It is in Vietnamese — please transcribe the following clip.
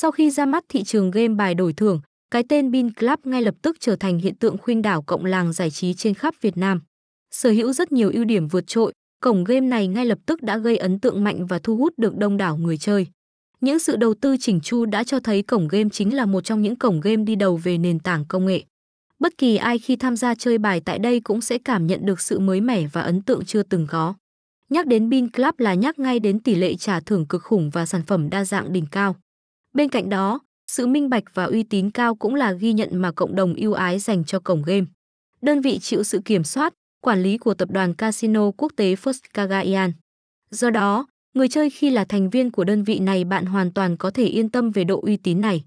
Sau khi ra mắt thị trường game bài đổi thưởng, cái tên Bin Club ngay lập tức trở thành hiện tượng khuynh đảo cộng làng giải trí trên khắp Việt Nam. Sở hữu rất nhiều ưu điểm vượt trội, cổng game này ngay lập tức đã gây ấn tượng mạnh và thu hút được đông đảo người chơi. Những sự đầu tư chỉnh chu đã cho thấy cổng game chính là một trong những cổng game đi đầu về nền tảng công nghệ. Bất kỳ ai khi tham gia chơi bài tại đây cũng sẽ cảm nhận được sự mới mẻ và ấn tượng chưa từng có. Nhắc đến Bin Club là nhắc ngay đến tỷ lệ trả thưởng cực khủng và sản phẩm đa dạng đỉnh cao. Bên cạnh đó, sự minh bạch và uy tín cao cũng là ghi nhận mà cộng đồng yêu ái dành cho cổng game. Đơn vị chịu sự kiểm soát, quản lý của tập đoàn casino quốc tế First Cagayan. Do đó, người chơi khi là thành viên của đơn vị này bạn hoàn toàn có thể yên tâm về độ uy tín này.